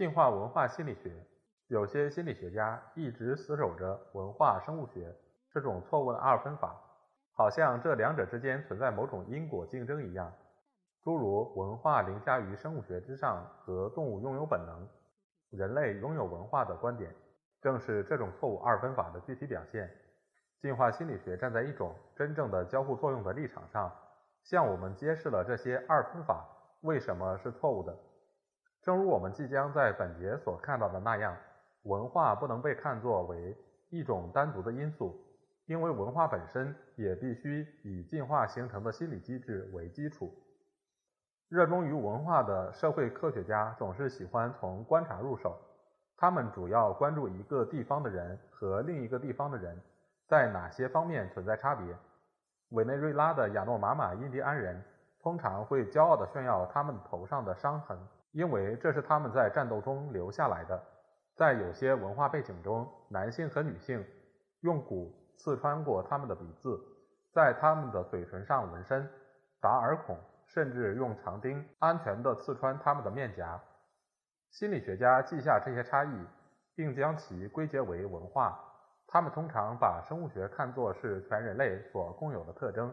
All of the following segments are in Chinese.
进化文化心理学，有些心理学家一直死守着文化生物学这种错误的二分法，好像这两者之间存在某种因果竞争一样。诸如文化凌驾于生物学之上和动物拥有本能，人类拥有文化的观点，正是这种错误二分法的具体表现。进化心理学站在一种真正的交互作用的立场上，向我们揭示了这些二分法为什么是错误的。正如我们即将在本节所看到的那样，文化不能被看作为一种单独的因素，因为文化本身也必须以进化形成的心理机制为基础。热衷于文化的社会科学家总是喜欢从观察入手，他们主要关注一个地方的人和另一个地方的人。在哪些方面存在差别？委内瑞拉的亚诺玛玛印第安人通常会骄傲地炫耀他们头上的伤痕，因为这是他们在战斗中留下来的。在有些文化背景中，男性和女性用骨刺穿过他们的鼻子，在他们的嘴唇上纹身、打耳孔，甚至用长钉安全地刺穿他们的面颊。心理学家记下这些差异，并将其归结为文化。他们通常把生物学看作是全人类所共有的特征，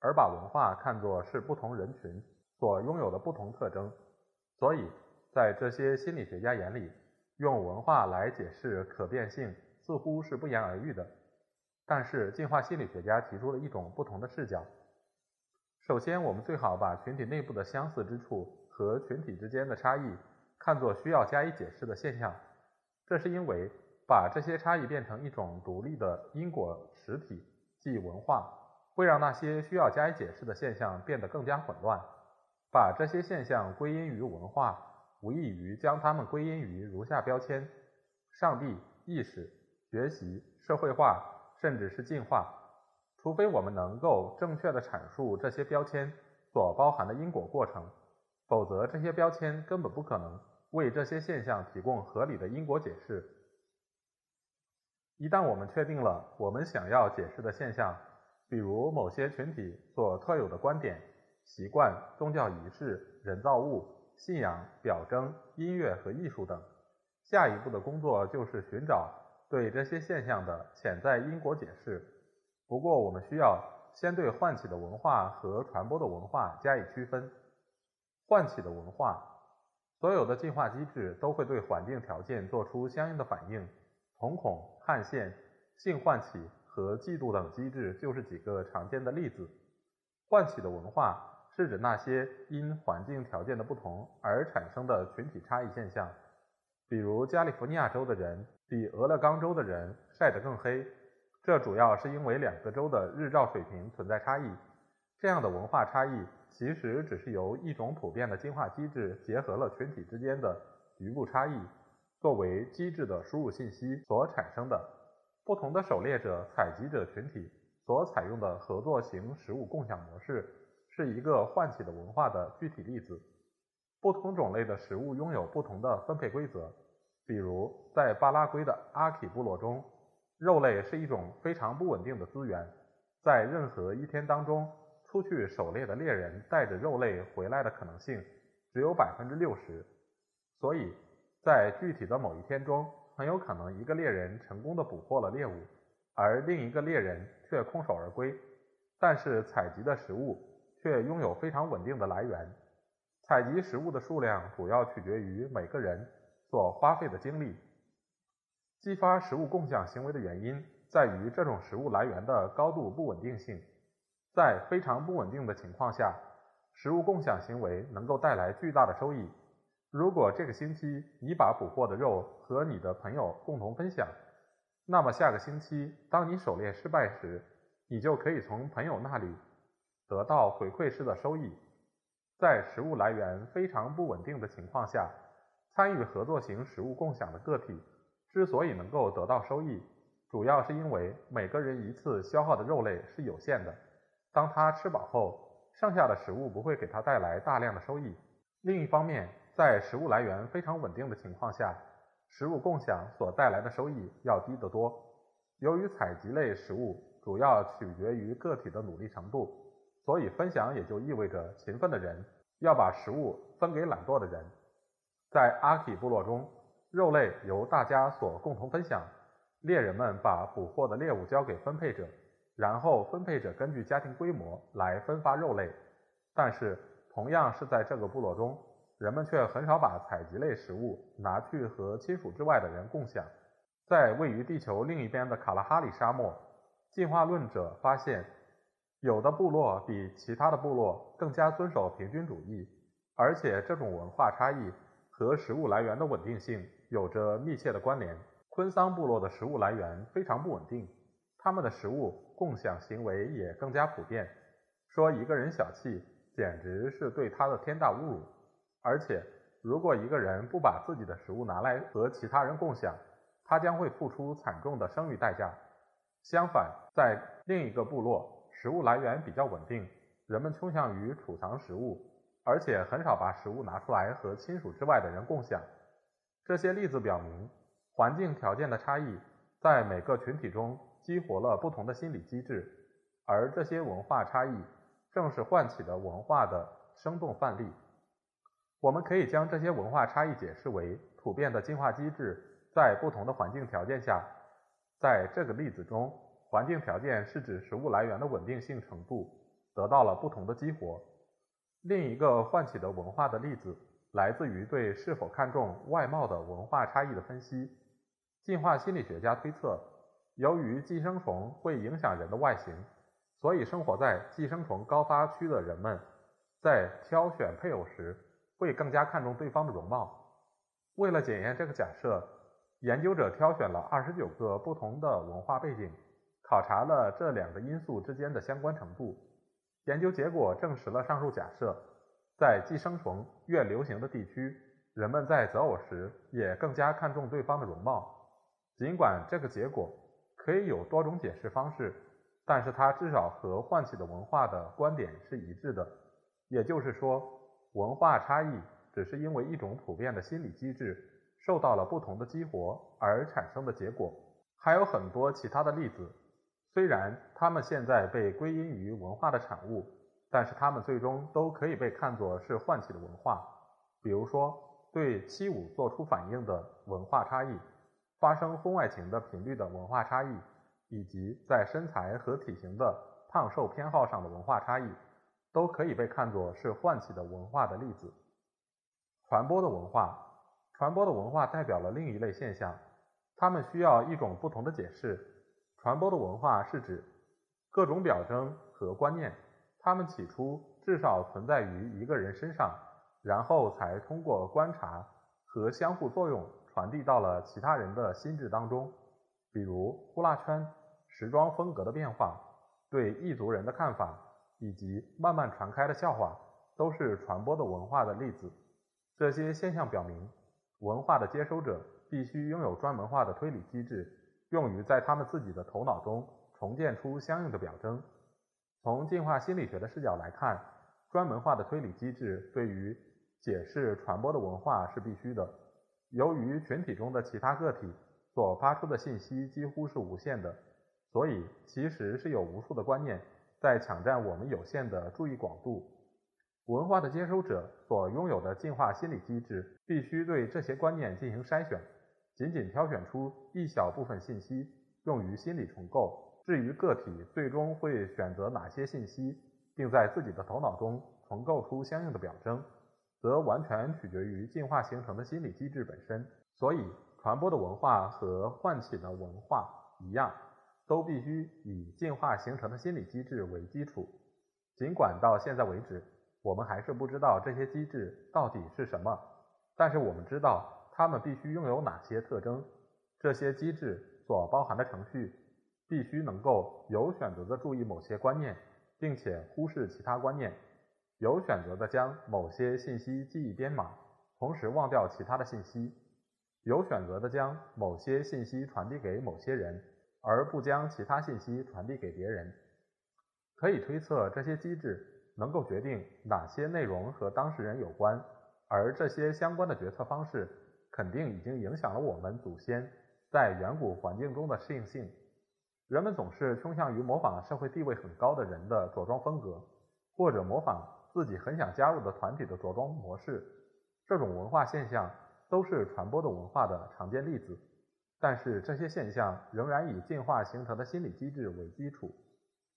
而把文化看作是不同人群所拥有的不同特征。所以，在这些心理学家眼里，用文化来解释可变性似乎是不言而喻的。但是，进化心理学家提出了一种不同的视角。首先，我们最好把群体内部的相似之处和群体之间的差异看作需要加以解释的现象。这是因为。把这些差异变成一种独立的因果实体，即文化，会让那些需要加以解释的现象变得更加混乱。把这些现象归因于文化，无异于将它们归因于如下标签：上帝、意识、学习、社会化，甚至是进化。除非我们能够正确地阐述这些标签所包含的因果过程，否则这些标签根本不可能为这些现象提供合理的因果解释。一旦我们确定了我们想要解释的现象，比如某些群体所特有的观点、习惯、宗教仪式、人造物、信仰、表征、音乐和艺术等，下一步的工作就是寻找对这些现象的潜在因果解释。不过，我们需要先对唤起的文化和传播的文化加以区分。唤起的文化，所有的进化机制都会对环境条件做出相应的反应。瞳孔、汗腺、性唤起和嫉妒等机制就是几个常见的例子。唤起的文化是指那些因环境条件的不同而产生的群体差异现象，比如加利福尼亚州的人比俄勒冈州的人晒得更黑，这主要是因为两个州的日照水平存在差异。这样的文化差异其实只是由一种普遍的进化机制结合了群体之间的局部差异。作为机制的输入信息所产生的不同的狩猎者采集者群体所采用的合作型食物共享模式，是一个唤起的文化的具体例子。不同种类的食物拥有不同的分配规则，比如在巴拉圭的阿奇部落中，肉类是一种非常不稳定的资源，在任何一天当中，出去狩猎的猎人带着肉类回来的可能性只有百分之六十，所以。在具体的某一天中，很有可能一个猎人成功的捕获了猎物，而另一个猎人却空手而归。但是采集的食物却拥有非常稳定的来源。采集食物的数量主要取决于每个人所花费的精力。激发食物共享行为的原因在于这种食物来源的高度不稳定性。在非常不稳定的情况下，食物共享行为能够带来巨大的收益。如果这个星期你把捕获的肉和你的朋友共同分享，那么下个星期当你狩猎失败时，你就可以从朋友那里得到回馈式的收益。在食物来源非常不稳定的情况下，参与合作型食物共享的个体之所以能够得到收益，主要是因为每个人一次消耗的肉类是有限的。当他吃饱后，剩下的食物不会给他带来大量的收益。另一方面，在食物来源非常稳定的情况下，食物共享所带来的收益要低得多。由于采集类食物主要取决于个体的努力程度，所以分享也就意味着勤奋的人要把食物分给懒惰的人。在阿基部落中，肉类由大家所共同分享，猎人们把捕获的猎物交给分配者，然后分配者根据家庭规模来分发肉类。但是，同样是在这个部落中。人们却很少把采集类食物拿去和亲属之外的人共享。在位于地球另一边的卡拉哈里沙漠，进化论者发现，有的部落比其他的部落更加遵守平均主义，而且这种文化差异和食物来源的稳定性有着密切的关联。昆桑部落的食物来源非常不稳定，他们的食物共享行为也更加普遍。说一个人小气，简直是对他的天大侮辱。而且，如果一个人不把自己的食物拿来和其他人共享，他将会付出惨重的生育代价。相反，在另一个部落，食物来源比较稳定，人们倾向于储藏食物，而且很少把食物拿出来和亲属之外的人共享。这些例子表明，环境条件的差异在每个群体中激活了不同的心理机制，而这些文化差异正是唤起的文化的生动范例。我们可以将这些文化差异解释为普遍的进化机制，在不同的环境条件下，在这个例子中，环境条件是指食物来源的稳定性程度得到了不同的激活。另一个唤起的文化的例子来自于对是否看重外貌的文化差异的分析。进化心理学家推测，由于寄生虫会影响人的外形，所以生活在寄生虫高发区的人们在挑选配偶时。会更加看重对方的容貌。为了检验这个假设，研究者挑选了二十九个不同的文化背景，考察了这两个因素之间的相关程度。研究结果证实了上述假设。在寄生虫越流行的地区，人们在择偶时也更加看重对方的容貌。尽管这个结果可以有多种解释方式，但是它至少和唤起的文化的观点是一致的。也就是说。文化差异只是因为一种普遍的心理机制受到了不同的激活而产生的结果。还有很多其他的例子，虽然它们现在被归因于文化的产物，但是它们最终都可以被看作是唤起的文化。比如说，对七五做出反应的文化差异，发生婚外情的频率的文化差异，以及在身材和体型的胖瘦偏好上的文化差异。都可以被看作是唤起的文化的例子。传播的文化，传播的文化代表了另一类现象，它们需要一种不同的解释。传播的文化是指各种表征和观念，它们起初至少存在于一个人身上，然后才通过观察和相互作用传递到了其他人的心智当中。比如呼啦圈、时装风格的变化、对异族人的看法。以及慢慢传开的笑话，都是传播的文化的例子。这些现象表明，文化的接收者必须拥有专门化的推理机制，用于在他们自己的头脑中重建出相应的表征。从进化心理学的视角来看，专门化的推理机制对于解释传播的文化是必须的。由于群体中的其他个体所发出的信息几乎是无限的，所以其实是有无数的观念。在抢占我们有限的注意广度，文化的接收者所拥有的进化心理机制必须对这些观念进行筛选，仅仅挑选出一小部分信息用于心理重构。至于个体最终会选择哪些信息，并在自己的头脑中重构出相应的表征，则完全取决于进化形成的心理机制本身。所以，传播的文化和唤起的文化一样。都必须以进化形成的心理机制为基础。尽管到现在为止，我们还是不知道这些机制到底是什么，但是我们知道它们必须拥有哪些特征。这些机制所包含的程序必须能够有选择的注意某些观念，并且忽视其他观念。有选择地将某些信息记忆编码，同时忘掉其他的信息；有选择地将某些信息传递给某些人，而不将其他信息传递给别人。可以推测，这些机制能够决定哪些内容和当事人有关，而这些相关的决策方式肯定已经影响了我们祖先在远古环境中的适应性。人们总是倾向于模仿社会地位很高的人的着装风格，或者模仿自己很想加入的团体的着装模式。这种文化现象都是传播的文化的常见例子。但是这些现象仍然以进化形成的心理机制为基础。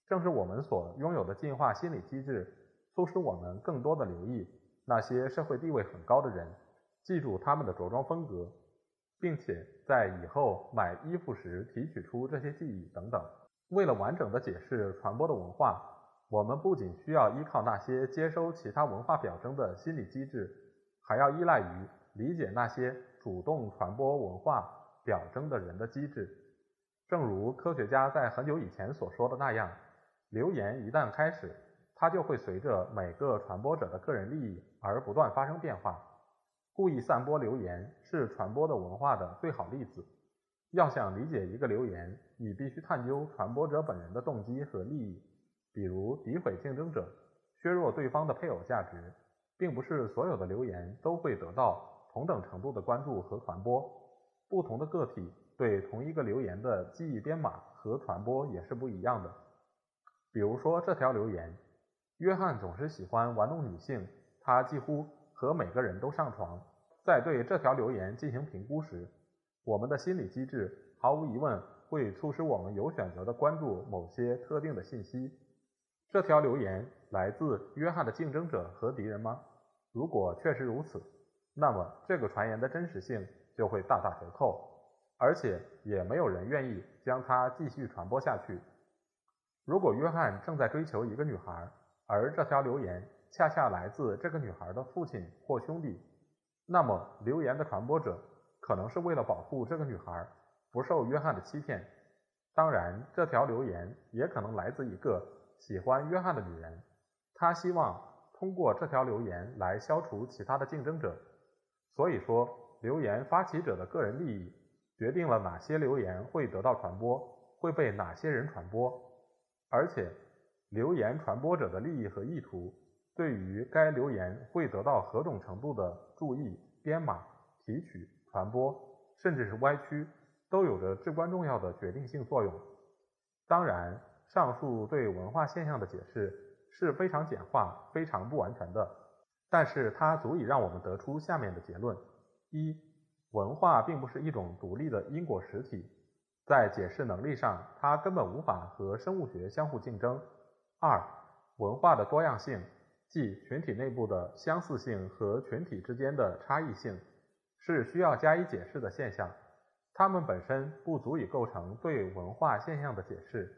正是我们所拥有的进化心理机制，促使我们更多的留意那些社会地位很高的人，记住他们的着装风格，并且在以后买衣服时提取出这些记忆等等。为了完整的解释传播的文化，我们不仅需要依靠那些接收其他文化表征的心理机制，还要依赖于理解那些主动传播文化表征的人的机制。正如科学家在很久以前所说的那样。流言一旦开始，它就会随着每个传播者的个人利益而不断发生变化。故意散播流言是传播的文化的最好例子。要想理解一个流言，你必须探究传播者本人的动机和利益。比如诋毁竞争者、削弱对方的配偶价值，并不是所有的流言都会得到同等程度的关注和传播。不同的个体对同一个流言的记忆编码和传播也是不一样的。比如说这条留言：约翰总是喜欢玩弄女性，他几乎和每个人都上床。在对这条留言进行评估时，我们的心理机制毫无疑问会促使我们有选择地关注某些特定的信息。这条留言来自约翰的竞争者和敌人吗？如果确实如此，那么这个传言的真实性就会大打折扣，而且也没有人愿意将它继续传播下去。如果约翰正在追求一个女孩，而这条留言恰恰来自这个女孩的父亲或兄弟，那么留言的传播者可能是为了保护这个女孩不受约翰的欺骗。当然，这条留言也可能来自一个喜欢约翰的女人，她希望通过这条留言来消除其他的竞争者。所以说，留言发起者的个人利益决定了哪些留言会得到传播，会被哪些人传播。而且，留言传播者的利益和意图，对于该留言会得到何种程度的注意、编码、提取、传播，甚至是歪曲，都有着至关重要的决定性作用。当然，上述对文化现象的解释是非常简化、非常不完全的，但是它足以让我们得出下面的结论：一、文化并不是一种独立的因果实体。在解释能力上，它根本无法和生物学相互竞争。二、文化的多样性，即群体内部的相似性和群体之间的差异性，是需要加以解释的现象，它们本身不足以构成对文化现象的解释。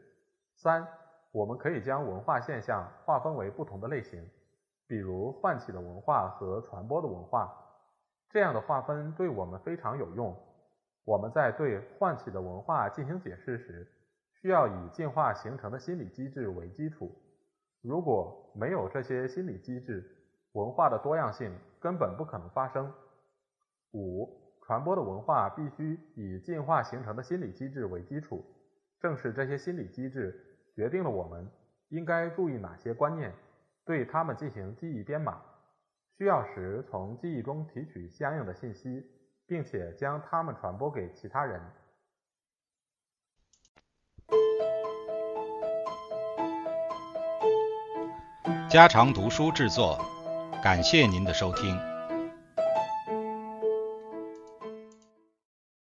三、我们可以将文化现象划分为不同的类型，比如唤起的文化和传播的文化。这样的划分对我们非常有用。我们在对唤起的文化进行解释时，需要以进化形成的心理机制为基础。如果没有这些心理机制，文化的多样性根本不可能发生。五、传播的文化必须以进化形成的心理机制为基础。正是这些心理机制决定了我们应该注意哪些观念，对它们进行记忆编码，需要时从记忆中提取相应的信息。并且将它们传播给其他人。家常读书制作，感谢您的收听。